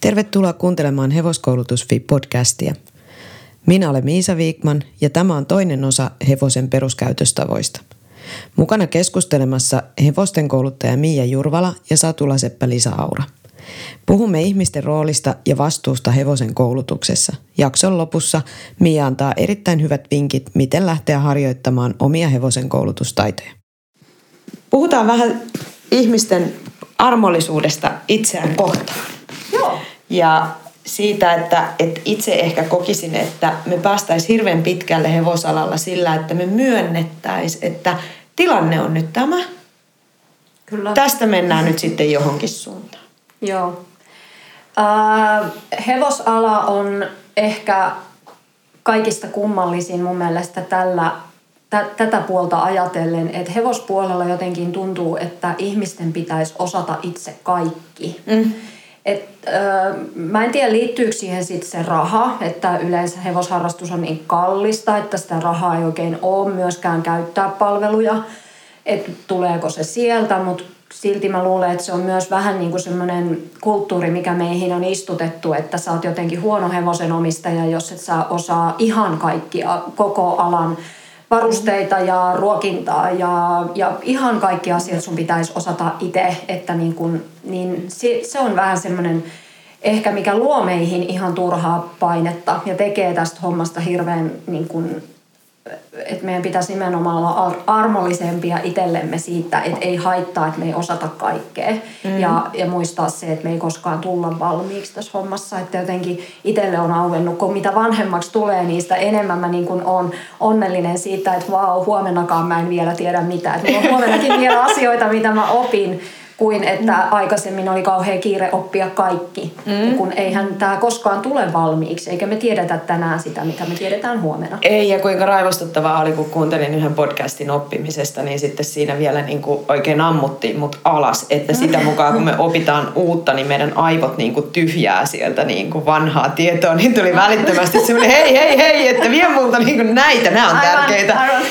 Tervetuloa kuuntelemaan Hevoskoulutusfi-podcastia. Minä olen Miisa Viikman ja tämä on toinen osa hevosen peruskäytöstavoista. Mukana keskustelemassa hevosten kouluttaja Miia Jurvala ja Satula-Seppä Lisa-Aura. Puhumme ihmisten roolista ja vastuusta hevosen koulutuksessa. Jakson lopussa Miia antaa erittäin hyvät vinkit, miten lähteä harjoittamaan omia hevosen koulutustaitoja. Puhutaan vähän ihmisten armollisuudesta itseään kohtaan. Joo. Ja siitä, että, että itse ehkä kokisin, että me päästäisiin hirveän pitkälle hevosalalla sillä, että me myönnettäisiin, että tilanne on nyt tämä. Kyllä. Tästä mennään nyt sitten johonkin suuntaan. Joo. Äh, hevosala on ehkä kaikista kummallisin mun mielestä tällä, tä, tätä puolta ajatellen, että hevospuolella jotenkin tuntuu, että ihmisten pitäisi osata itse kaikki. Mm. Et, äh, mä en tiedä, liittyykö siihen sitten se raha, että yleensä hevosharrastus on niin kallista, että sitä rahaa ei oikein ole myöskään käyttää palveluja, että tuleeko se sieltä, mutta silti mä luulen, että se on myös vähän niin kuin semmoinen kulttuuri, mikä meihin on istutettu, että sä oot jotenkin huono hevosen omistaja, jos et sä osaa ihan kaikkia koko alan varusteita ja ruokintaa ja, ja ihan kaikki asiat sun pitäisi osata itse, että niin kun, niin se, se on vähän semmoinen ehkä mikä luo meihin ihan turhaa painetta ja tekee tästä hommasta hirveän niin kun, että meidän pitäisi nimenomaan olla armollisempia itsellemme siitä, että ei haittaa, että me ei osata kaikkea. Mm. Ja, ja muistaa se, että me ei koskaan tulla valmiiksi tässä hommassa. Että jotenkin itselle on auennut, kun mitä vanhemmaksi tulee, niin sitä enemmän mä niin kuin on onnellinen siitä, että vau, huomennakaan mä en vielä tiedä mitä. Että mulla on huomennakin vielä asioita, mitä mä opin kuin että mm. aikaisemmin oli kauhean kiire oppia kaikki. Mm. kun eihän tämä koskaan tule valmiiksi, eikä me tiedetä tänään sitä, mitä me tiedetään huomenna. Ei, ja kuinka raivostuttavaa oli, kun kuuntelin yhden podcastin oppimisesta, niin sitten siinä vielä niin kuin oikein ammuttiin mut alas, että sitä mm. mukaan kun me opitaan uutta, niin meidän aivot niin kuin tyhjää sieltä niin kuin vanhaa tietoa, niin tuli välittömästi semmoinen hei, hei, hei, että vie multa niin kuin näitä, nämä on aivan, tärkeitä. Aivan.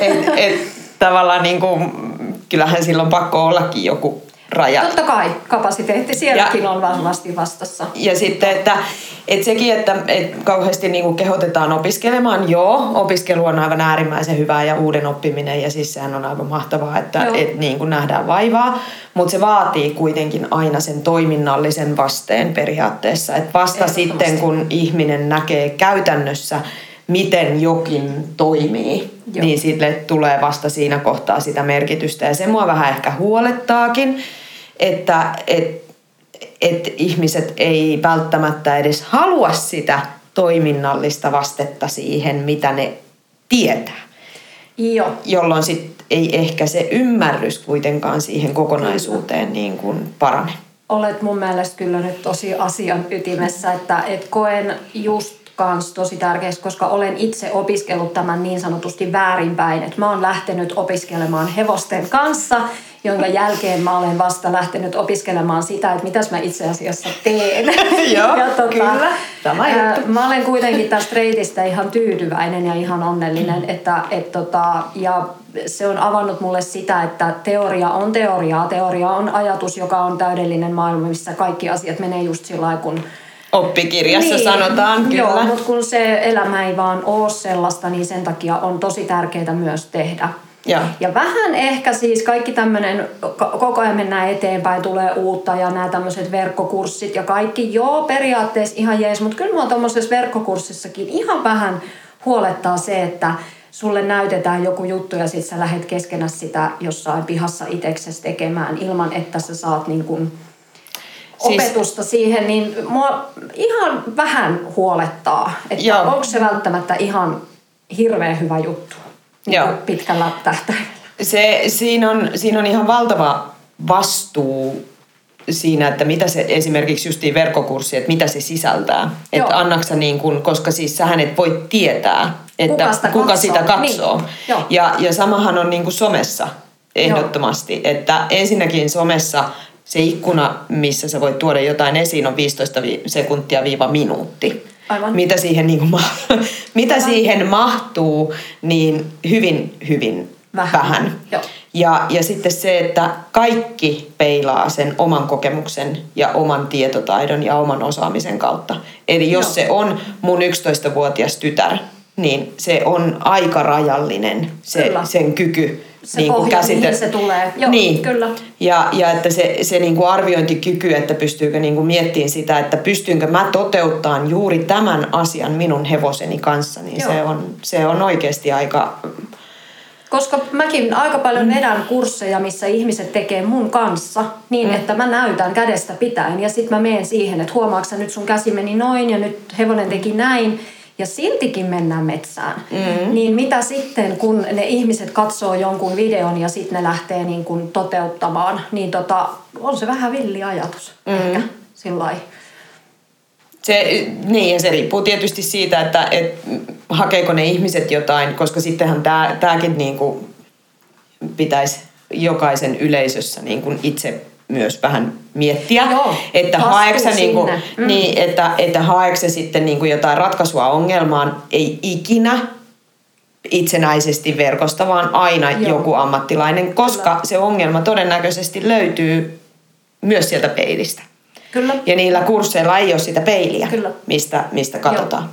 et, et, tavallaan niin kuin kyllähän silloin pakko ollakin joku raja. Totta kai, kapasiteetti sielläkin ja, on varmasti vastassa. Ja sitten, että, että sekin, että, että kauheasti niin kuin kehotetaan opiskelemaan, joo, opiskelu on aivan äärimmäisen hyvää ja uuden oppiminen ja siis sehän on aivan mahtavaa, että, että niin kuin nähdään vaivaa, mutta se vaatii kuitenkin aina sen toiminnallisen vasteen periaatteessa, että vasta sitten kun ihminen näkee käytännössä miten jokin toimii, Joo. niin sille tulee vasta siinä kohtaa sitä merkitystä. Ja se mua vähän ehkä huolettaakin, että et, et ihmiset ei välttämättä edes halua sitä toiminnallista vastetta siihen, mitä ne tietää. Joo. Jolloin sit ei ehkä se ymmärrys kuitenkaan siihen kokonaisuuteen niin kuin parane. Olet mun mielestä kyllä nyt tosi asian ytimessä, että et koen just kans tosi tärkeäksi, koska olen itse opiskellut tämän niin sanotusti väärinpäin. Että mä oon lähtenyt opiskelemaan hevosten kanssa, jonka jälkeen mä olen vasta lähtenyt opiskelemaan sitä, että mitäs mä itse asiassa teen. Joo, ja tota, kyllä. Tämä ää, mä olen kuitenkin tästä reitistä ihan tyytyväinen ja ihan onnellinen. Mm. Että, et tota, ja se on avannut mulle sitä, että teoria on teoriaa. Teoria on ajatus, joka on täydellinen maailma, missä kaikki asiat menee just sillä lailla, kun oppikirjassa niin, sanotaan kyllä. Joo, mutta kun se elämä ei vaan ole sellaista, niin sen takia on tosi tärkeää myös tehdä. Ja. ja vähän ehkä siis kaikki tämmöinen, koko ajan mennään eteenpäin, tulee uutta ja nämä tämmöiset verkkokurssit ja kaikki, joo periaatteessa ihan jees, mutta kyllä mua tuommoisessa verkkokurssissakin ihan vähän huolettaa se, että sulle näytetään joku juttu ja sitten sä lähdet keskenä sitä jossain pihassa itseksesi tekemään ilman, että sä saat niin kuin siis, opetusta siihen, niin mua ihan vähän huolettaa, että onko se välttämättä ihan hirveän hyvä juttu niin Joo. pitkällä tähtäimellä. Se, siinä, on, siinä on ihan valtava vastuu siinä, että mitä se esimerkiksi justiin verkkokurssi, että mitä se sisältää. Että annaksa niin kuin, koska siis sähän et voi tietää, että kuka, kuka katsoo. sitä katsoo. Niin. Ja, ja samahan on niin kuin somessa ehdottomasti, Joo. että ensinnäkin somessa se ikkuna, missä sä voit tuoda jotain esiin, on 15 sekuntia viiva minuutti. Aivan. Mitä, siihen, niin kuin, mitä siihen mahtuu, niin hyvin, hyvin Vähän. vähän. Joo. Ja, ja sitten se, että kaikki peilaa sen oman kokemuksen ja oman tietotaidon ja oman osaamisen kautta. Eli jos Joo. se on mun 11-vuotias tytär, niin se on aika rajallinen se, Kyllä. sen kyky Se niin kuin käsite- se tulee. Joo, niin. kyllä. Ja, ja että se, se niin kuin arviointikyky, että pystyykö niin kuin miettimään sitä, että pystynkö mä toteuttamaan juuri tämän asian minun hevoseni kanssa, niin Joo. se on, se on oikeasti aika... Koska mäkin aika paljon vedän kursseja, missä ihmiset tekee mun kanssa niin, mm. että mä näytän kädestä pitäen ja sitten mä menen siihen, että huomaatko nyt sun käsi meni noin ja nyt hevonen teki näin ja siltikin mennään metsään. Mm. Niin mitä sitten, kun ne ihmiset katsoo jonkun videon ja sitten ne lähtee niin kun toteuttamaan, niin tota, on se vähän villi ajatus mm. ehkä. Se, niin, ja se riippuu tietysti siitä, että et, hakeeko ne ihmiset jotain, koska sittenhän tämä, tämäkin niin kuin pitäisi jokaisen yleisössä niin kuin itse myös vähän miettiä, Joo, että haeksä, niin kuin. Mm. niin, että, että haeksä sitten niin kuin jotain ratkaisua ongelmaan, ei ikinä itsenäisesti verkosta, vaan aina Joo. joku ammattilainen, koska Kyllä. se ongelma todennäköisesti löytyy myös sieltä peilistä. Kyllä. Ja niillä kursseilla ei ole sitä peiliä, Kyllä. mistä, mistä katsotaan.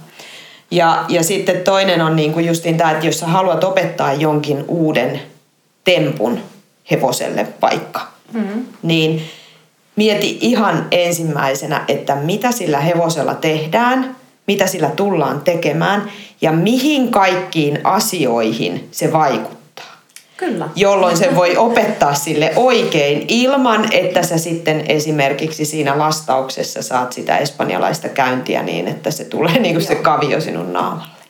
Ja, ja sitten toinen on niin kuin justiin tämä, että jos sä haluat opettaa jonkin uuden tempun hevoselle vaikka, mm-hmm. niin mieti ihan ensimmäisenä, että mitä sillä hevosella tehdään, mitä sillä tullaan tekemään ja mihin kaikkiin asioihin se vaikuttaa Kyllä. jolloin se voi opettaa sille oikein ilman, että sä sitten esimerkiksi siinä lastauksessa saat sitä espanjalaista käyntiä niin, että se tulee niin kuin se kavio sinun naamalle.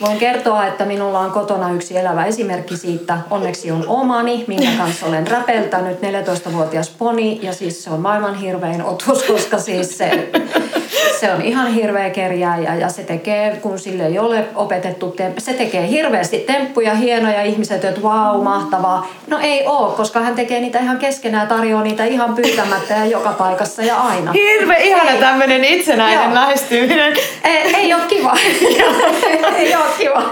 Voin kertoa, että minulla on kotona yksi elävä esimerkki siitä. Onneksi on omani, minkä kanssa olen räpeltänyt. 14-vuotias poni ja siis se on maailman hirvein otus, koska siis se, se on ihan hirveä kerjääjä ja se tekee, kun sille ei ole opetettu, se tekee hirveästi temppuja, hienoja ihmiset, että vau, mahtavaa. No ei oo, koska hän tekee niitä ihan keskenään, tarjoaa niitä ihan pyytämättä ja joka paikassa ja aina. Hirveä ihana tämmöinen itsenäinen Joo. lähestyminen. Ei, ei ole kiva. ei ole kiva.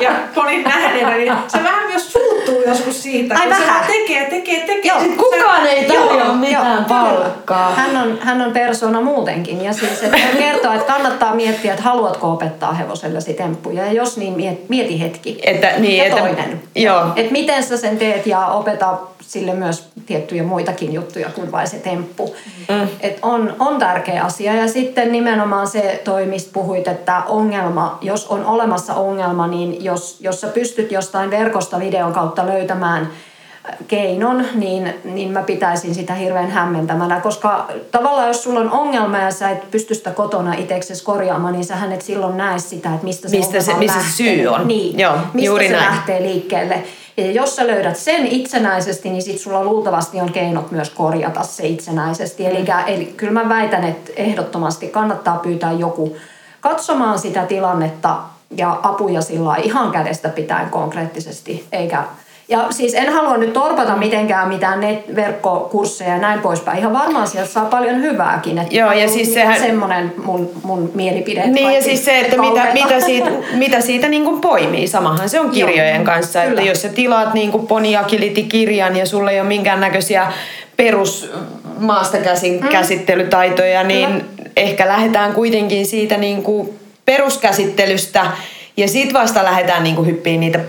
Ja Ponin nähneenä, niin se vähän myös suuttuu joskus siitä, Ai kun se vähän? vaan tekee, tekee, tekee. Joo, kun Kukaan ei tarjoa Joo, mitään joo, palkkaa. Hän on, hän on persona muutenkin ja siis että hän kertoo, että kannattaa miettiä, että haluatko opettaa hevosellesi temppuja ja jos niin miet- mieti hetki. Että, niin, ja että, toinen. Joo. Että miten sä sen teet ja opeta sille myös tiettyjä muitakin juttuja kuin vain se temppu. Mm. Et on, on tärkeä asia. Ja sitten nimenomaan se toi, mistä puhuit, että ongelma, jos on olemassa ongelma, niin jos, jos sä pystyt jostain verkosta videon kautta löytämään äh, keinon, niin, niin mä pitäisin sitä hirveän hämmentämänä, koska tavallaan jos sulla on ongelma ja sä et pysty sitä kotona itseksesi korjaamaan, niin sähän et silloin näe sitä, että mistä se, Mistä se- ongelma missä se lähtee. syy on. Niin, Joo, mistä juuri se näin. lähtee liikkeelle. Ja jos sä löydät sen itsenäisesti, niin sit sulla luultavasti on keinot myös korjata se itsenäisesti. Eli, eli kyllä mä väitän, että ehdottomasti kannattaa pyytää joku katsomaan sitä tilannetta ja apuja sillä ihan kädestä pitäen konkreettisesti, eikä ja siis en halua nyt torpata mitenkään mitään net- verkkokursseja ja näin poispäin. Ihan varmaan sieltä saa paljon hyvääkin. Että Joo, ja siis sehän- Semmoinen mun, mun mielipide. että Niin ja siis se, että mitä, mitä siitä, mitä siitä niin kuin poimii. Samahan se on kirjojen Joo, kanssa. Että kyllä. jos sä tilaat niin kuin Poni Agility-kirjan ja sulla ei ole minkäännäköisiä perus maasta käsin mm. käsittelytaitoja, niin Kyllä. ehkä lähdetään kuitenkin siitä niin kuin peruskäsittelystä ja sit vasta lähdetään niin kuin hyppiin niitä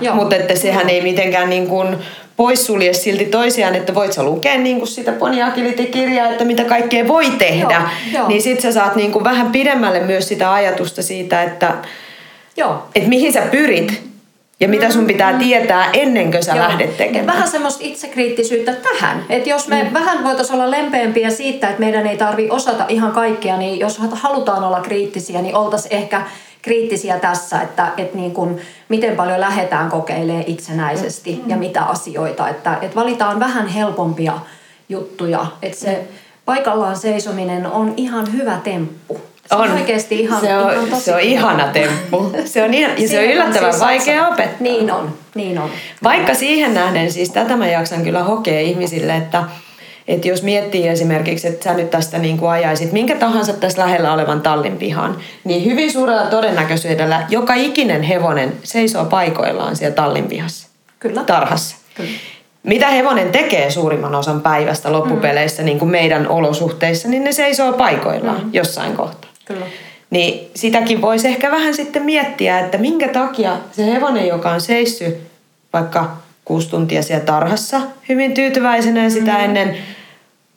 joo. Mutta että sehän ei mitenkään niin kuin poissulje silti toisiaan, että voit sä lukea niin kuin sitä Poni Agility-kirjaa, että mitä kaikkea voi tehdä. Joo, joo. Niin sit sä saat niin kuin vähän pidemmälle myös sitä ajatusta siitä, että, Joo. että mihin sä pyrit ja mitä sun pitää tietää ennen kuin sä Joo. lähdet Et tekemään. Vähän semmoista itsekriittisyyttä tähän. Että jos me mm. vähän voitaisiin olla lempeämpiä siitä, että meidän ei tarvi osata ihan kaikkea, niin jos halutaan olla kriittisiä, niin oltaisiin ehkä kriittisiä tässä, että, että niin kuin, miten paljon lähdetään kokeilemaan itsenäisesti mm. ja mitä asioita. Että, että valitaan vähän helpompia juttuja. Että se paikallaan seisominen on ihan hyvä temppu. Se on, oikeasti ihan, se on, ihan tosi se on ihana temppu. Se on, ihan, ja se on yllättävän siis vaikea satsata. opettaa. Niin on, niin on. Vaikka siihen nähden, siis tätä mä jaksan kyllä hokea ihmisille, että, että jos miettii esimerkiksi, että sä nyt tästä niin kuin ajaisit minkä tahansa tässä lähellä olevan tallin pihan, niin hyvin suurella todennäköisyydellä joka ikinen hevonen seisoo paikoillaan siellä tallin pihassa. Kyllä. Tarhassa. Kyllä. Mitä hevonen tekee suurimman osan päivästä loppupeleissä mm. niin kuin meidän olosuhteissa, niin ne seisoo paikoillaan mm. jossain kohtaa. Kyllä. Niin sitäkin voisi ehkä vähän sitten miettiä, että minkä takia se hevonen, joka on seissy vaikka kuusi tuntia siellä tarhassa hyvin tyytyväisenä ja sitä mm. ennen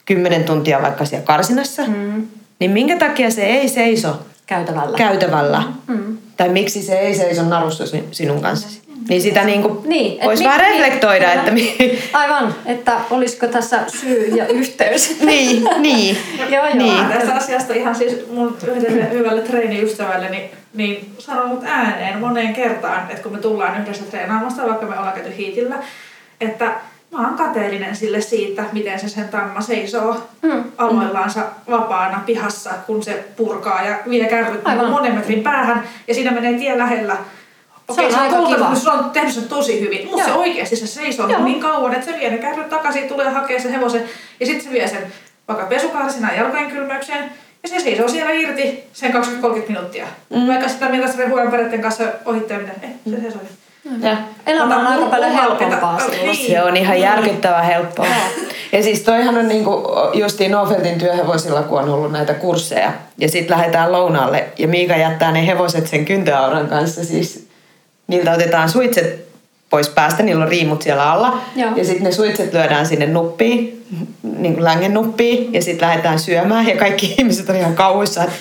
kymmenen tuntia vaikka siellä karsinassa, mm. niin minkä takia se ei seiso Käytävällä. käytävällä? Mm. Tai miksi se ei seiso narussa sinun kanssasi? Niin sitä niin kuin Niin, et voisi mi- vähän mi- reflektoida, kyllä. että mi- Aivan, että olisiko tässä syy ja yhteys. niin, niin. joo, joo. Niin. Tästä asiasta ihan siis mun yhdelle hyvälle treeniystävälleni niin sanonut ääneen moneen kertaan, että kun me tullaan yhdessä treenaamasta, vaikka me ollaan käyty hiitillä, että mä oon kateellinen sille siitä, miten se sen tamma seisoo Mm. aloillaansa vapaana pihassa, kun se purkaa ja vie kärryt monen metrin päähän ja siinä menee tie lähellä. Se on aika kiva. kun Se on tehnyt sen tosi hyvin, mutta se oikeasti se seisoo Joo. niin kauan, että se vie ne kärryt takaisin, tulee hakea sen hevosen ja sitten se vie sen vaikka pesukarsinaan jalkojen kylmäykseen ja se seisoo siellä irti sen 20-30 minuuttia. Mm. Vaikka sitä miltä se huojenpäreiden kanssa ohittaminen, eh, se seisoo. Ja. Elämä on aika paljon helpompaa. Niin. Se on ihan järkyttävän helppoa. Ja siis toihan on niinku justiin Nofeltin työhevosilla, kun on ollut näitä kursseja. Ja sitten lähdetään lounaalle ja Miika jättää ne hevoset sen kyntöauran kanssa. Siis niiltä otetaan suitset pois päästä, niillä on riimut siellä alla. Joo. Ja sitten ne suitset lyödään sinne nuppiin, niin kuin längen nuppiin. Ja sitten lähdetään syömään ja kaikki ihmiset on ihan kauhuissa, että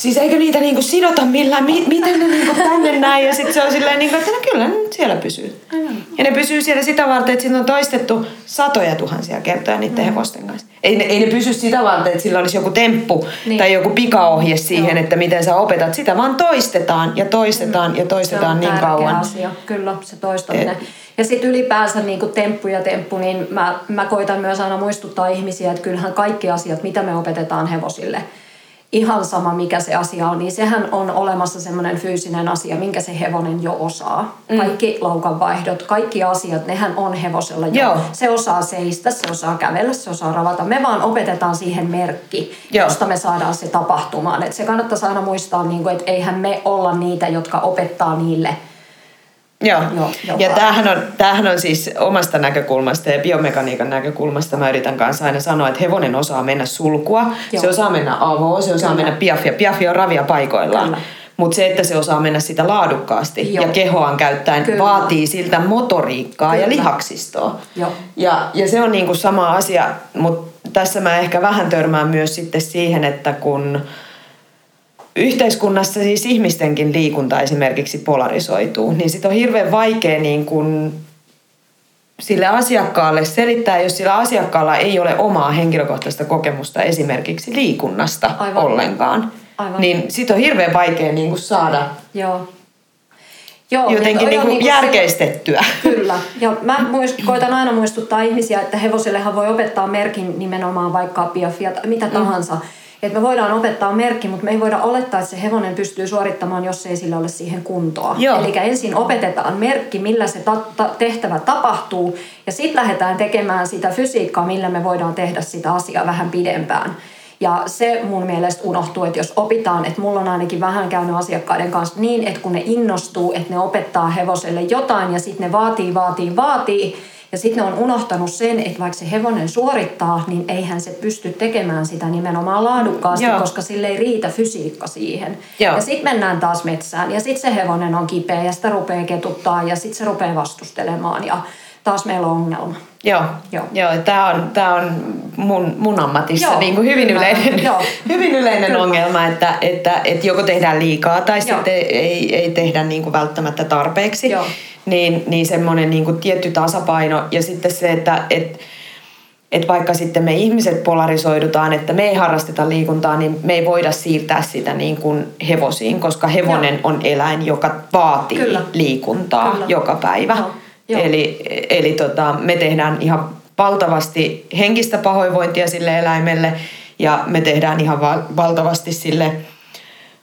Siis eikö niitä niinku sidota millään, mi- miten ne niinku tänne näin ja sitten se on silleen niinku, että no kyllä ne nyt siellä pysyy. Ja ne pysyy siellä sitä varten, että siinä on toistettu satoja tuhansia kertoja niiden hevosten kanssa. Ei ne, ei ne pysy sitä varten, että sillä olisi joku temppu Niin. tai joku pikaohje siihen, Joo. että miten sä opetat. Sitä vaan toistetaan ja toistetaan ja Se toistetaan on niin kauan. asia, kyllä, se toistaminen. Ja sitten ylipäänsä niin kuin temppu ja temppu, niin mä, mä koitan myös aina muistuttaa ihmisiä, että kyllähän kaikki asiat, mitä me opetetaan hevosille, ihan sama mikä se asia on, niin sehän on olemassa semmoinen fyysinen asia, minkä se hevonen jo osaa. Mm. Kaikki laukanvaihdot, kaikki asiat, nehän on hevosella jo. Joo. Se osaa seistä, se osaa kävellä, se osaa ravata. Me vaan opetetaan siihen merkki, Joo. josta me saadaan se tapahtumaan. Et se kannattaisi aina muistaa, niin kuin, että eihän me olla niitä, jotka opettaa niille Joo. Joo, ja tämähän on, tämähän on siis omasta näkökulmasta ja biomekaniikan näkökulmasta mä yritän kanssa aina sanoa, että hevonen osaa mennä sulkua, Joo. se osaa mennä avoon, se osaa Kyllä. mennä piafia. Piafia on ravia paikoillaan. Kyllä. Mutta se, että se osaa mennä sitä laadukkaasti Joo. ja kehoaan käyttäen, Kyllä. vaatii siltä motoriikkaa ja Kyllä. lihaksistoa. Joo. Ja, ja se on niinku sama asia, mutta tässä mä ehkä vähän törmään myös sitten siihen, että kun yhteiskunnassa siis ihmistenkin liikunta esimerkiksi polarisoituu, niin sitten on hirveän vaikea niin kuin sille asiakkaalle selittää, jos sillä asiakkaalla ei ole omaa henkilökohtaista kokemusta esimerkiksi liikunnasta Aivan. ollenkaan. Aivan. Niin sitten on hirveän vaikea niin kuin saada Joo. Joo, jotenkin niin on kuin niinku järkeistettyä. Kyllä. Ja mä muist, koitan aina muistuttaa ihmisiä, että hevosellehan voi opettaa merkin nimenomaan vaikka piafia tai mitä tahansa. Että me voidaan opettaa merkki, mutta me ei voida olettaa, että se hevonen pystyy suorittamaan, jos ei sillä ole siihen kuntoa. Eli ensin opetetaan merkki, millä se ta- ta- tehtävä tapahtuu, ja sitten lähdetään tekemään sitä fysiikkaa, millä me voidaan tehdä sitä asiaa vähän pidempään. Ja se mun mielestä unohtuu, että jos opitaan, että mulla on ainakin vähän käynyt asiakkaiden kanssa niin, että kun ne innostuu, että ne opettaa hevoselle jotain ja sitten ne vaatii, vaatii, vaatii, ja sitten ne on unohtanut sen, että vaikka se hevonen suorittaa, niin eihän se pysty tekemään sitä nimenomaan laadukkaasti, Joo. koska sille ei riitä fysiikka siihen. Joo. Ja sitten mennään taas metsään ja sitten se hevonen on kipeä ja sitä rupeaa ketuttaa ja sitten se rupeaa vastustelemaan ja taas meillä on ongelma. Joo, Joo. Joo tämä on, tää on mun, mun ammatissa Joo, niin kuin hyvin, ymmärrän. yleinen, Joo. hyvin yleinen Kyllä. ongelma, että, että, että joko tehdään liikaa tai Joo. sitten ei, ei tehdä niin kuin välttämättä tarpeeksi. Joo. Niin, niin semmoinen niin kuin tietty tasapaino ja sitten se, että et, et vaikka sitten me ihmiset polarisoidutaan, että me ei harrasteta liikuntaa, niin me ei voida siirtää sitä niin kuin hevosiin, koska hevonen Joo. on eläin, joka vaatii Kyllä. liikuntaa Kyllä. joka päivä. Joo. Joo. Eli, eli tota, me tehdään ihan valtavasti henkistä pahoinvointia sille eläimelle ja me tehdään ihan val- valtavasti sille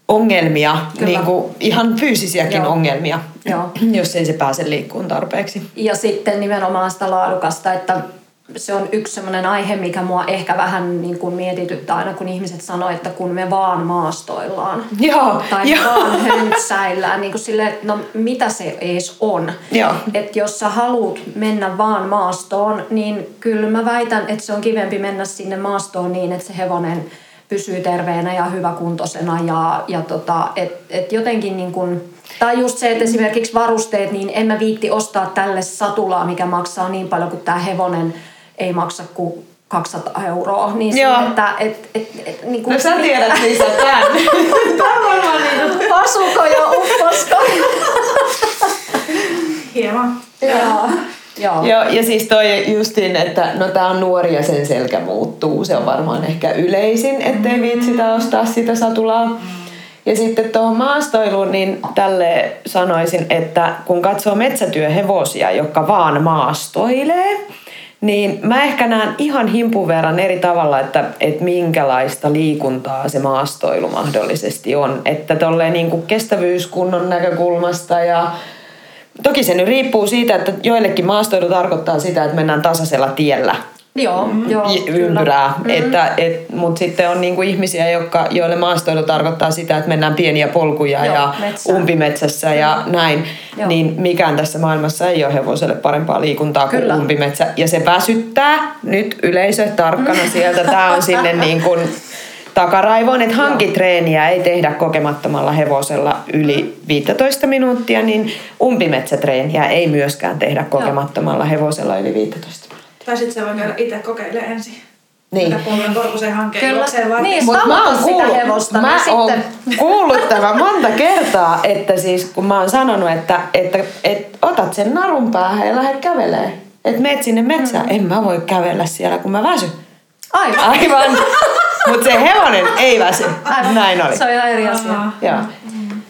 ongelmia, Kyllä. niin kuin ihan fyysisiäkin Joo. ongelmia, Joo. jos ei se pääse liikkuun tarpeeksi. Ja sitten nimenomaan sitä laadukasta, että se on yksi sellainen aihe, mikä mua ehkä vähän niin kuin mietityttää aina, kun ihmiset sanoo, että kun me vaan maastoillaan. Joo, tai joo. vaan höntsäillään, niin kuin sille, että no mitä se edes on. Että jos sä haluat mennä vaan maastoon, niin kyllä mä väitän, että se on kivempi mennä sinne maastoon niin, että se hevonen pysyy terveenä ja hyväkuntoisena ja, ja tota, et, et jotenkin niin kuin, tai just se, että esimerkiksi varusteet, niin en mä viitti ostaa tälle satulaa, mikä maksaa niin paljon kuin tämä hevonen ei maksa kuin 200 euroa. Niin Joo. se, että et, et, et, niin kuin, No sä tiedät Liisa tämän. Asuko ja upposko? Hieman. Joo. Joo. Joo, ja siis toi justiin, että no tää on nuori ja sen selkä muuttuu. Se on varmaan ehkä yleisin, ettei viitsitä ostaa sitä satulaa. Ja sitten tuohon maastoiluun, niin tälle sanoisin, että kun katsoo metsätyöhevosia, jotka vaan maastoilee, niin mä ehkä näen ihan himpun verran eri tavalla, että, että minkälaista liikuntaa se maastoilu mahdollisesti on. Että tolleen niin kuin kestävyyskunnon näkökulmasta ja Toki se nyt riippuu siitä, että joillekin maastoilu tarkoittaa sitä, että mennään tasaisella tiellä Joo, joo, y- kyllä. ympyrää. Mm. Että, et, Mutta sitten on niinku ihmisiä, jotka, joille maastoilu tarkoittaa sitä, että mennään pieniä polkuja Joo, ja metsään. umpimetsässä ja näin. Joo. Niin mikään tässä maailmassa ei ole hevoselle parempaa liikuntaa kuin Kyllä. umpimetsä. Ja se väsyttää nyt yleisö tarkkana sieltä. Tämä on sinne niin kuin takaraivoon, että hankitreeniä ei tehdä kokemattomalla hevosella yli 15 minuuttia, niin umpimetsätreeniä ei myöskään tehdä kokemattomalla hevosella yli 15 minuuttia. Tai sitten se voi käydä itse kokeilemaan ensin. Niin. Mitä hankkeen Kyllä. vaan. Niin, Mut mä oon sitä hevosta, mä niin oon sitten- kuullut tämän monta kertaa, että siis kun mä oon sanonut, että, että, että otat sen narun päähän ja lähdet kävelee. Että meet sinne metsään. Mm. En mä voi kävellä siellä, kun mä väsyn. Aivan. Aivan. Mutta se hevonen ei väsy. Näin oli. Se on ihan eri asia. Joo.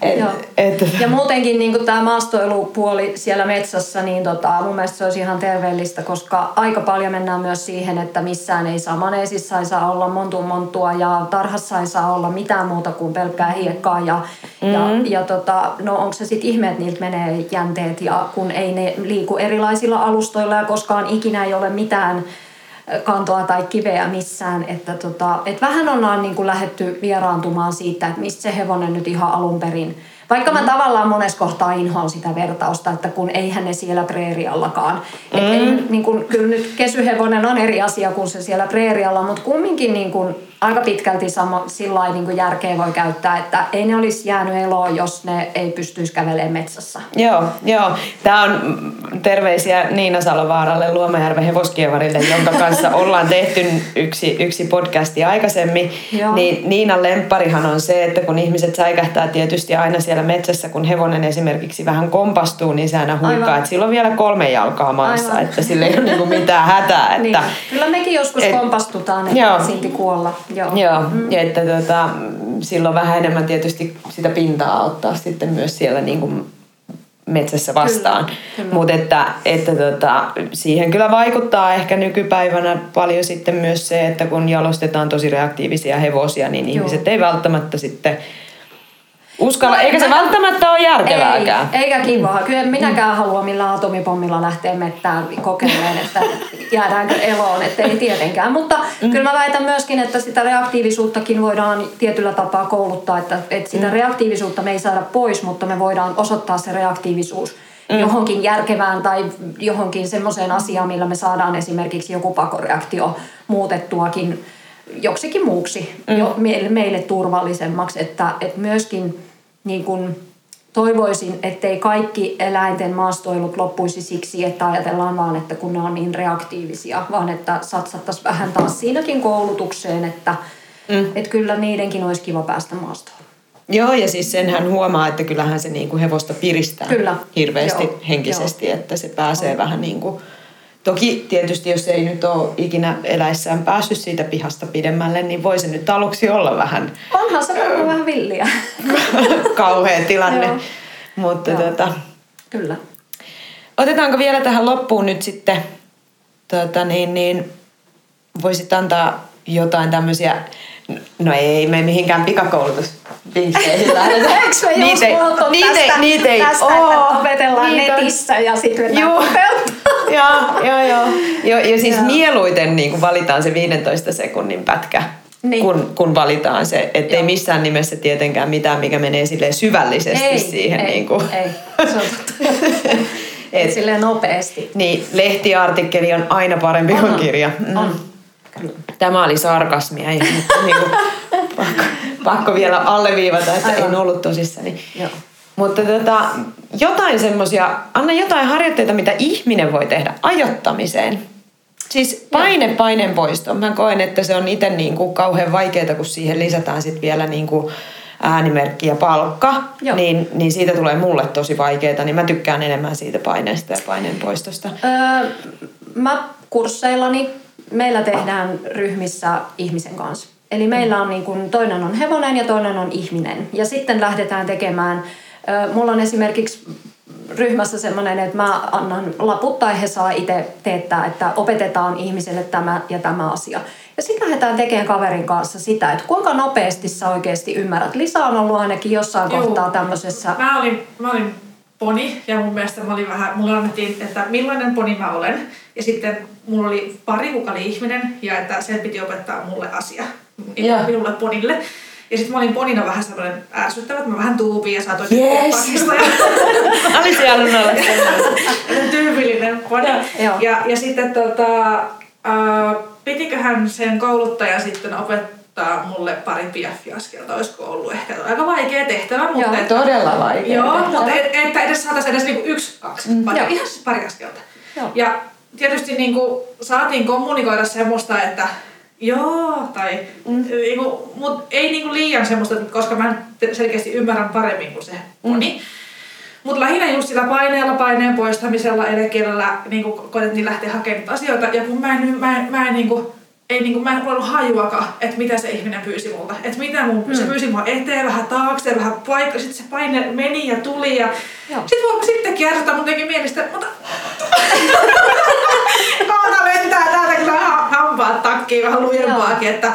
Et, Joo. et, Ja muutenkin niin tämä maastoilupuoli siellä metsässä, niin tota, mun mielestä se olisi ihan terveellistä, koska aika paljon mennään myös siihen, että missään ei saa maneesissa ei saa olla montun monttua ja tarhassa ei saa olla mitään muuta kuin pelkkää hiekkaa. Ja, mm. ja, ja tota, no onko se sitten ihme, että niiltä menee jänteet ja kun ei ne liiku erilaisilla alustoilla ja koskaan ikinä ei ole mitään kantoa tai kiveä missään. Että tota, et vähän ollaan niin kuin lähetty vieraantumaan siitä, että mistä se hevonen nyt ihan alun perin. Vaikka mä tavallaan monessa kohtaa inhoan sitä vertausta, että kun eihän ne siellä preeriallakaan. Mm. Et ei, niin kuin, kyllä nyt kesyhevonen on eri asia kuin se siellä preerialla, mutta kumminkin niin kuin, aika pitkälti sama, sillä lailla niin kuin järkeä voi käyttää, että ei ne olisi jäänyt eloon, jos ne ei pystyisi kävelemään metsässä. Joo, joo. Tämä on mm, terveisiä Niina Salovaaralle Luomajärven hevoskievarille, jonka kanssa ollaan tehty yksi, yksi podcasti aikaisemmin. Joo. Niin Niinan lempparihan on se, että kun ihmiset säikähtää tietysti aina siellä metsässä, kun hevonen esimerkiksi vähän kompastuu, niin se aina huikkaa, Aivan. että sillä on vielä kolme jalkaa maassa, Aivan. että sillä ei ole niinku mitään hätää. Että, Niin. Kyllä mekin joskus et- kompastutaan, että Joo. silti kuolla. Joo. Joo, mm. ja että tota, silloin vähän enemmän tietysti sitä pintaa ottaa sitten myös siellä niin kuin metsässä vastaan. Mutta että, että tota, siihen kyllä vaikuttaa ehkä nykypäivänä paljon sitten myös se, että kun jalostetaan tosi reaktiivisia hevosia, niin Joo. ihmiset ei välttämättä sitten uskalla, eikä se välttämättä ole järkevääkään. Ei, eikä kivaa. Kyllä en minäkään halua millään atomipommilla lähteä mettään kokeilemaan, että jäädäänkö eloon, että ei tietenkään. Mutta mm. kyllä mä väitän myöskin, että sitä reaktiivisuuttakin voidaan tietyllä tapaa kouluttaa, että, että sitä reaktiivisuutta me ei saada pois, mutta me voidaan osoittaa se reaktiivisuus mm. johonkin järkevään tai johonkin semmoiseen asiaan, millä me saadaan esimerkiksi joku pakoreaktio muutettuakin joksikin muuksi, mm. jo, meille, meille turvallisemmaksi, että, että myöskin niin kuin toivoisin, ettei kaikki eläinten maastoilut loppuisi siksi, että ajatellaan vaan, että kun ne on niin reaktiivisia, vaan että satsattaisiin vähän taas siinäkin koulutukseen, että mm. että kyllä niidenkin olisi kiva päästä maastoon. Joo, ja siis senhän huomaa, että kyllähän se niinku hevosta piristää Kyllä. hirveästi Joo. henkisesti, että se pääsee vähän niin kuin... Toki tietysti, jos ei nyt ole ikinä eläissään päässyt siitä pihasta pidemmälle, niin voi se nyt aluksi olla vähän Onhan se varmaan vähän villiä. kauhea tilanne. Joo. Mutta Joo. tota, kyllä. otetaanko vielä tähän loppuun nyt sitten, tota niin, niin voisit antaa jotain tämmöisiä, no ei me mihinkään lähdetä. Eikö me just niitä ei- tästä, niitä ei tästä oo. että opetellaan Niitä netissä ja sitten joo, joo, joo. Jo, ja siis joo. mieluiten niin kuin valitaan se 15 sekunnin pätkä, niin. kun, kun valitaan se. Että ei missään nimessä tietenkään mitään, mikä menee sille syvällisesti ei, siihen. Ei, niin kuin. ei. Se on Et, silleen nopeasti. Niin, lehtiartikkeli on aina parempi on, kuin kirja. Mm. On. Tämä oli sarkasmia. Ja, niin kuin, pakko, pakko vielä alleviivata, että Aivan. en ollut tosissani. Joo. Mutta tota, jotain semmoisia, anna jotain harjoitteita, mitä ihminen voi tehdä ajottamiseen. Siis paine paineen poisto. Mä koen, että se on itse niin kuin kauhean vaikeaa, kun siihen lisätään sitten vielä niin kuin äänimerkki ja palkka, niin, niin siitä tulee mulle tosi vaikeaa, niin mä tykkään enemmän siitä paineesta ja paineen poistosta. Öö, mä kursseillani, meillä tehdään ryhmissä ihmisen kanssa. Eli meillä on niin kuin, toinen on hevonen ja toinen on ihminen. Ja sitten lähdetään tekemään Mulla on esimerkiksi ryhmässä semmoinen, että mä annan laput tai he saa itse teettää, että opetetaan ihmiselle tämä ja tämä asia. Ja sitten lähdetään tekemään kaverin kanssa sitä, että kuinka nopeasti sä oikeasti ymmärrät. Lisa on ollut ainakin jossain Juu. kohtaa tämmöisessä... Mä olin, mä olin poni ja mun mielestä mä olin vähän, mulle annettiin, että millainen poni mä olen. Ja sitten mulla oli pari, kuka oli ihminen ja että sen piti opettaa mulle asia. Minulle ponille. Ja sitten mä olin ponina vähän sellainen ärsyttävä, että mä vähän tuupin ja saatoin yes. Ja... mä olisin halunnut olla Tyypillinen poni. Ja, ja, ja sitten tota, äh, pitiköhän sen kouluttaja sitten opettaa mulle pari piaffiaskelta, olisiko ollut ehkä aika vaikea tehtävä. Mutta joo, että, todella vaikea Joo, tehtävä. mutta et, että edes saataisiin edes niinku yksi, kaksi, mm, vaan ihan siis pari askelta. Joo. Ja tietysti niinku saatiin kommunikoida semmoista, että Joo, tai mm. niinku, mut ei niinku liian semmoista, koska mä selkeästi ymmärrän paremmin kuin se moni. Mm. Mutta lähinnä just sillä paineella, paineen poistamisella, elekielellä niin koetettiin lähteä hakemaan asioita. Ja kun mä en, mä en, mä en niin kuin, ei niinku, mä en ollut hajuakaan, että mitä se ihminen pyysi multa. Että mitä mun, mm. se pyysi mua eteen, vähän taakse, vähän paikka, sitten se paine meni ja tuli ja sitten voi sitten kiertää mun teki mielistä, mutta Kaata lentää täältä kyllä hampaat takkiin vähän lujempaakin, että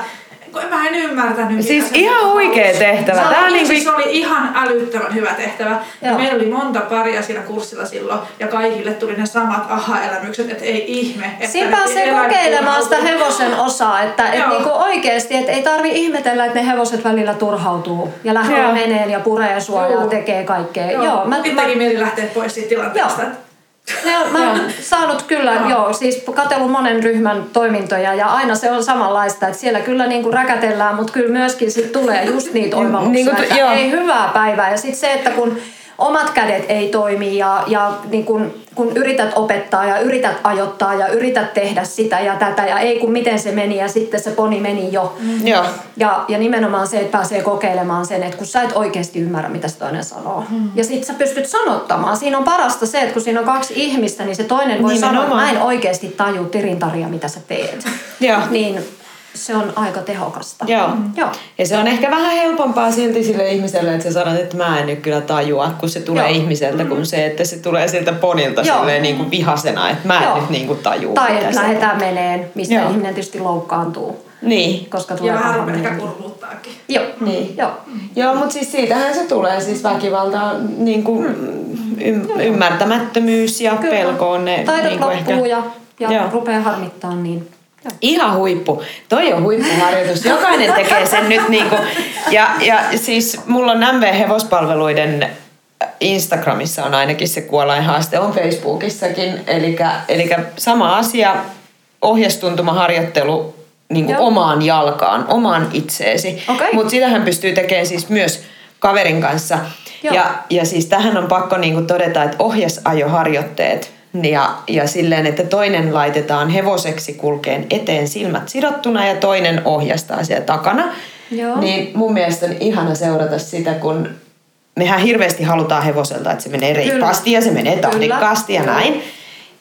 kun mä en ymmärtänyt. Siis ihan huikea tehtävä. Tämä niin siis oli ihan älyttömän hyvä tehtävä. Ja meillä oli monta paria siinä kurssilla silloin ja kaikille tuli ne samat aha-elämykset, että ei ihme. Että Siinä pääsee kokeilemaan sitä hevosen osaa, että et niinku oikeasti et ei tarvi ihmetellä, että ne hevoset välillä turhautuu ja lähtee meneen ja puree sua Joo. ja tekee kaikkea. Joo, Joo mä, mä, mieli lähteä pois siitä tilanteesta. Joo. Ne on, mä oon saanut kyllä, joo. joo, siis katsellut monen ryhmän toimintoja ja aina se on samanlaista, että siellä kyllä niinku räkätellään, mutta kyllä myöskin sit tulee just niitä oivalluksia, niin kuin, joo. ei hyvää päivää. Ja sitten se, että kun omat kädet ei toimi ja, ja niin kun, kun yrität opettaa ja yrität ajoittaa ja yrität tehdä sitä ja tätä ja ei kun miten se meni ja sitten se poni meni jo. Mm. Ja. Ja, ja nimenomaan se, että pääsee kokeilemaan sen, että kun sä et oikeasti ymmärrä, mitä se toinen sanoo. Mm. Ja sitten sä pystyt sanottamaan. Siinä on parasta se, että kun siinä on kaksi ihmistä, niin se toinen voi nimenomaan. sanoa, että mä en oikeasti taju tirintaria, mitä sä teet. Ja. Niin se on aika tehokasta. Joo. Mm. Joo. Ja se on ehkä vähän helpompaa silti sille ihmiselle, että sä sanot, että mä en nyt kyllä tajua, kun se tulee Joo. ihmiseltä, kun se, että se tulee siltä ponilta Joo. silleen niin kuin vihasena, että mä en Joo. nyt niin kuin tajua. Tai että lähdetään meneen, mistä Joo. ihminen tietysti loukkaantuu. Niin. Koska tulee ja vähän ehkä kurmuuttaakin. Joo. Niin. Joo. Joo, mutta siis siitähän se tulee, siis väkivalta, niin kuin mm. ym- ymmärtämättömyys ja Kyllä. pelko on ne. Taidot niin loppuu ehkä... ja, ja rupeaa harmittaa, niin Ihan huippu. Toi on huippuharjoitus. Jokainen tekee sen nyt niinku. Ja, ja siis mulla on MV-hevospalveluiden Instagramissa on ainakin se kuolainhaaste, on Facebookissakin. Eli sama asia, ohjastuntumaharjoittelu niin omaan jalkaan, omaan itseesi. Okay. Mutta sitähän pystyy tekemään siis myös kaverin kanssa. Ja, ja siis tähän on pakko niin todeta, että ohjasajoharjoitteet – ja, ja silleen, että toinen laitetaan hevoseksi kulkeen eteen silmät sidottuna ja toinen ohjastaa siellä takana. Joo. Niin mun mielestä on ihana seurata sitä, kun mehän hirveästi halutaan hevoselta, että se menee reippaasti ja se menee tahdikkaasti ja näin.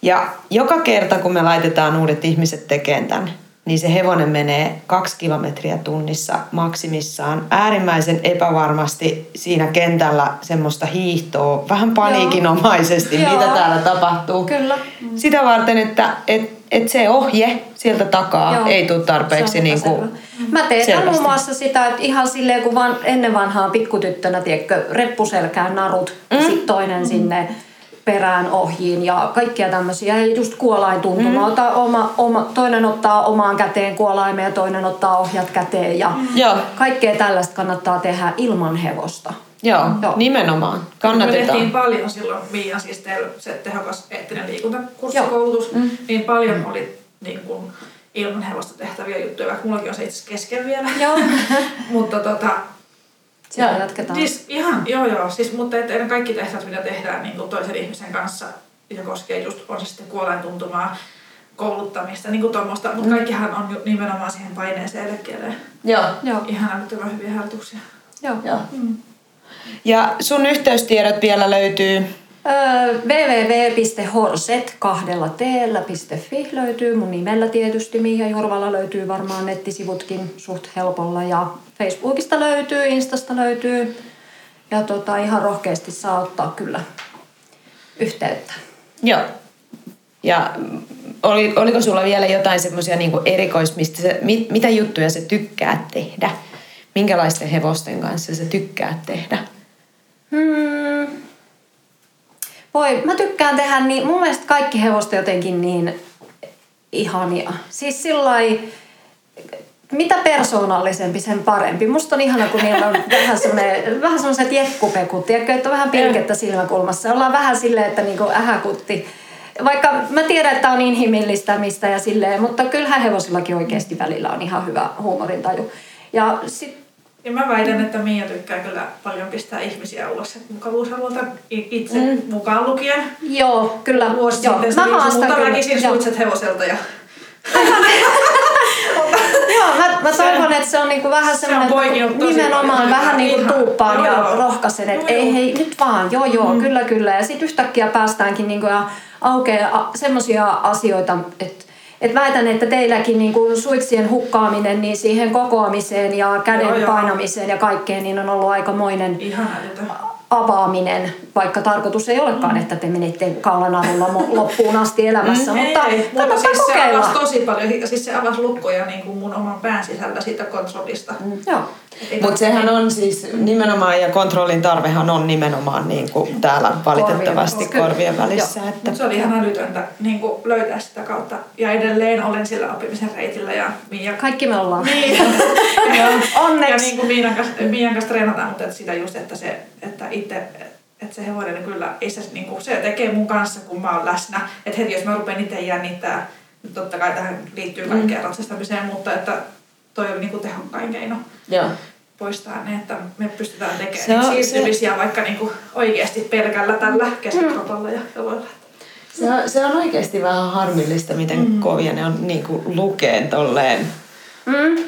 Ja joka kerta, kun me laitetaan uudet ihmiset tekemään tämän, niin se hevonen menee kaksi kilometriä tunnissa maksimissaan äärimmäisen epävarmasti siinä kentällä semmoista hiihtoa, vähän paniikinomaisesti, Joo. mitä täällä tapahtuu. Kyllä. Sitä varten, että et, et se ohje sieltä takaa Joo. ei tule tarpeeksi niin kuin Mä teen muun muassa sitä, että ihan silleen kuin vaan ennen vanhaa pikkutyttönä, tiedätkö, reppuselkään narut, mm. sitten toinen mm. sinne perään ohjiin ja kaikkia tämmöisiä. Ja just kuolaintuntumaa. Mm. Oma, oma, toinen ottaa omaan käteen kuolaimeen ja toinen ottaa ohjat käteen. Ja Joo. kaikkea tällaista kannattaa tehdä ilman hevosta. Joo, Joo. nimenomaan. Kannatetaan. Me tehtiin paljon silloin Miian siis teillä se tehokas eettinen liikuntakurssikoulutus, mm. niin paljon oli niin kuin, ilman hevosta tehtäviä juttuja, vaikka mullakin on se itse kesken vielä. Joo. mutta tota, siellä jatketaan. Siis ihan, joo joo, siis, mutta et, kaikki tehtävät, mitä tehdään niin kuin toisen ihmisen kanssa, ja koskee just, on se sitten kuolaintuntumaa, kouluttamista, niin kuin tuommoista, mutta mm. kaikkihan on nimenomaan siihen paineeseen eläkkeelle. Joo. joo. Ihan älyttömän hyviä harjoituksia. Joo. joo. Mm. Ja sun yhteystiedot vielä löytyy www.horset kahdella teellä.fi löytyy mun nimellä tietysti. Miia Jurvala löytyy varmaan nettisivutkin suht helpolla ja Facebookista löytyy, Instasta löytyy. Ja tota, ihan rohkeasti saa ottaa kyllä yhteyttä. Joo. Ja oli, oliko sulla vielä jotain semmoisia niin erikois, mistä se, mit, mitä juttuja sä tykkää tehdä? Minkälaisten hevosten kanssa sä tykkää tehdä? Hmm. Voi, mä tykkään tehdä niin, mun mielestä kaikki hevosta jotenkin niin ihania. Siis sillä mitä persoonallisempi, sen parempi. Musta on ihana, kun niillä on vähän, vähän semmoiset jekkupekut, tiedätkö, että on vähän pilkettä silmäkulmassa. Ollaan vähän silleen, että niinku ähäkutti. Vaikka mä tiedän, että on inhimillistämistä ja silleen, mutta kyllähän hevosillakin oikeasti välillä on ihan hyvä huumorintaju. Ja sit ja mä väitän, että Mia tykkää kyllä paljon pistää ihmisiä ulos mukavuusalueelta itse mm. mukaan lukien. Joo, kyllä. Vuosi Joo. sitten mä haastan kyllä. väkisin suitset hevoselta ja... Joo, mä, mä toivon, että se on niinku vähän semmoinen, että nimenomaan vähän niinku tuuppaan ja rohkaisen, että ei hei, nyt vaan, joo joo, mm. kyllä kyllä. Ja sitten yhtäkkiä päästäänkin niinku ja aukeaa semmoisia asioita, että et väitän, että teilläkin niin kuin suitsien hukkaaminen niin siihen kokoamiseen ja käden joo, painamiseen joo. ja kaikkeen niin on ollut aikamoinen Ihan avaaminen, vaikka tarkoitus ei olekaan, mm. että te menette kaulan avulla loppuun asti elämässä, mm, mutta ei, kannattaa siis kokeilla. Se avasi tosi paljon, siis se avasi lukkoja niin kuin mun oman pään sisällä siitä kontrollista. Mm. Joo. Mutta sehän on siis nimenomaan, ja kontrollin tarvehan on nimenomaan niin kuin täällä valitettavasti korvien, korvien välissä. Että... se oli ihan älytöntä niin kuin löytää sitä kautta. Ja edelleen olen sillä oppimisen reitillä. Ja Mia... Kaikki me ollaan. Niin. ja, Onneksi. Ja niin kuin Miinan kanssa, Miinan kanssa treenataan, mutta sitä just, että, se, että itse että se hevonen kyllä, ei se, niin kuin, se tekee mun kanssa, kun mä oon läsnä. Että heti jos mä rupean itse jännittää, totta kai tähän liittyy kaikkea mm. ratsastamiseen, mutta että toi on niin kuin tehokkain keino. Joo poistaa ne, että me pystytään tekemään se on, siirtymisiä se... vaikka niinku oikeasti pelkällä tällä keskikrapalla ja jaloilla. Se on, se on oikeasti vähän harmillista, miten mm. kovia ne on niinku lukeen tolleen mm.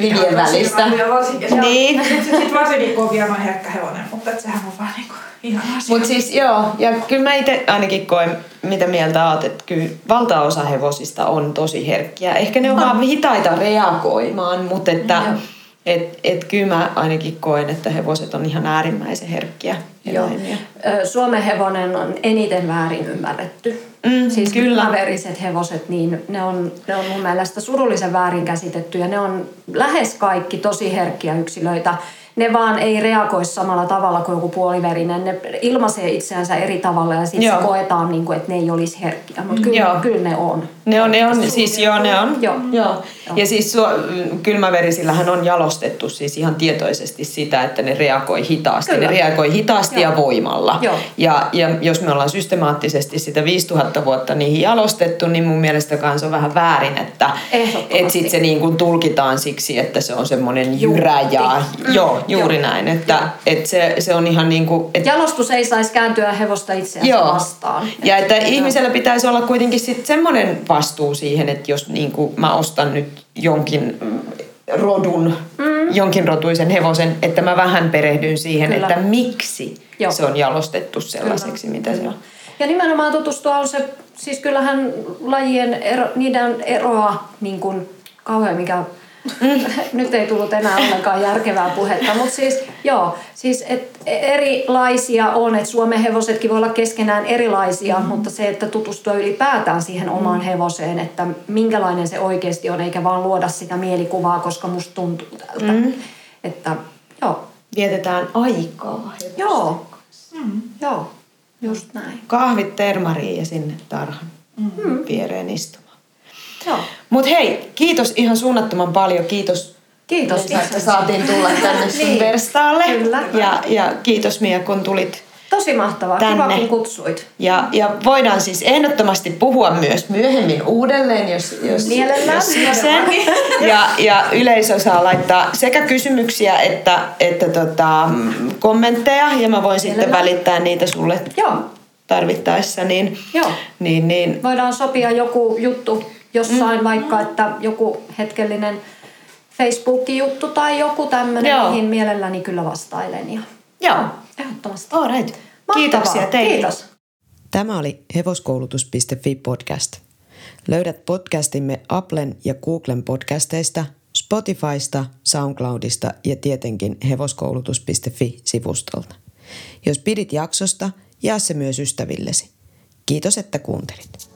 rivien välistä. Varsinkin, niin. Sitten varsinkin kovia on herkkä hevonen, mutta sehän on vaan niinku ihan asia. Mut siis joo, ja kyllä mä itse ainakin koen, mitä mieltä oot, että kyllä valtaosa hevosista on tosi herkkiä. Ehkä ne on no. vaan hitaita reagoimaan, mutta että... Mm, et, et kyllä mä ainakin koen, että hevoset on ihan äärimmäisen herkkiä eläimiä. Suomen hevonen on eniten väärin ymmärretty. Mm, siis kyllä. kaveriset hevoset, niin ne on, ne on mun mielestä surullisen väärin käsitetty ja ne on lähes kaikki tosi herkkiä yksilöitä ne vaan ei reagoi samalla tavalla kuin joku puoliverinen. Ne ilmaisee itseänsä eri tavalla ja sitten se koetaan, niin kuin, että ne ei olisi herkkiä. Mutta kyllä, kyllä ne on. Ne on, ne on siis joo, ne on. Joo. joo. Ja siis su- kylmäverisillähän on jalostettu siis ihan tietoisesti sitä, että ne reagoi hitaasti. Kyllä. Ne reagoi hitaasti joo. ja voimalla. Joo. Ja, ja jos me ollaan systemaattisesti sitä 5000 vuotta niihin jalostettu, niin mun mielestä kanssa on vähän väärin, että et sit se niin kuin tulkitaan siksi, että se on semmoinen jyrä ja mm. joo, juuri Joo. näin. Että, että se, se on ihan niin kuin... Että... Jalostus ei saisi kääntyä hevosta itseään Joo. vastaan. Ja että, että ihmisellä pitäisi olla kuitenkin sitten semmoinen vastuu siihen, että jos niin kuin mä ostan nyt jonkin rodun, mm. jonkin rotuisen hevosen, että mä vähän perehdyn siihen, Kyllä. että miksi Joo. se on jalostettu sellaiseksi, Kyllä. mitä se on. Ja nimenomaan tutustua on se, siis kyllähän lajien ero, niiden eroa niin kuin kauhean, mikä Nyt ei tullut enää ollenkaan järkevää puhetta, mutta siis joo, siis et erilaisia on, että Suomen hevosetkin voi olla keskenään erilaisia, mm. mutta se, että tutustua ylipäätään siihen omaan mm. hevoseen, että minkälainen se oikeasti on, eikä vaan luoda sitä mielikuvaa, koska musta tuntuu tältä. Mm. Että joo. Vietetään aikaa Joo. Mm. Joo. Just näin. Kahvit termariin ja sinne tarhan mm. viereen istumaan. Joo. Mutta hei, kiitos ihan suunnattoman paljon. Kiitos Kiitos Elisa, että saatiin tulla tänne sun Niin, verstaalle. kyllä. Ja, ja kiitos Mia, kun tulit. Tosi mahtavaa. Kiva, Tänne. kun kutsuit. Ja, ja voidaan siis ehdottomasti puhua myös myöhemmin uudelleen, jos, jos, Mielellään. jos sen. Ja, ja yleisö saa laittaa sekä kysymyksiä että, että tota, mm, kommentteja, ja mä voin sitten Mielellään. välittää niitä sulle Joo. tarvittaessa. Niin, Joo. niin, niin Voidaan sopia joku juttu jossain, mm. vaikka että joku hetkellinen Facebook-juttu tai joku tämmöinen, mihin mielelläni kyllä vastailen. Ja joo. ehdottomasti. All right. Mahtavaa. Kiitoksia teille. Kiitos. Tämä oli hevoskoulutus.fi podcast. Löydät podcastimme Applen ja Googlen podcasteista, Spotifysta, SoundCloudista ja tietenkin hevoskoulutus.fi-sivustolta. Jos pidit jaksosta, jaa se myös ystävillesi. Kiitos, että kuuntelit.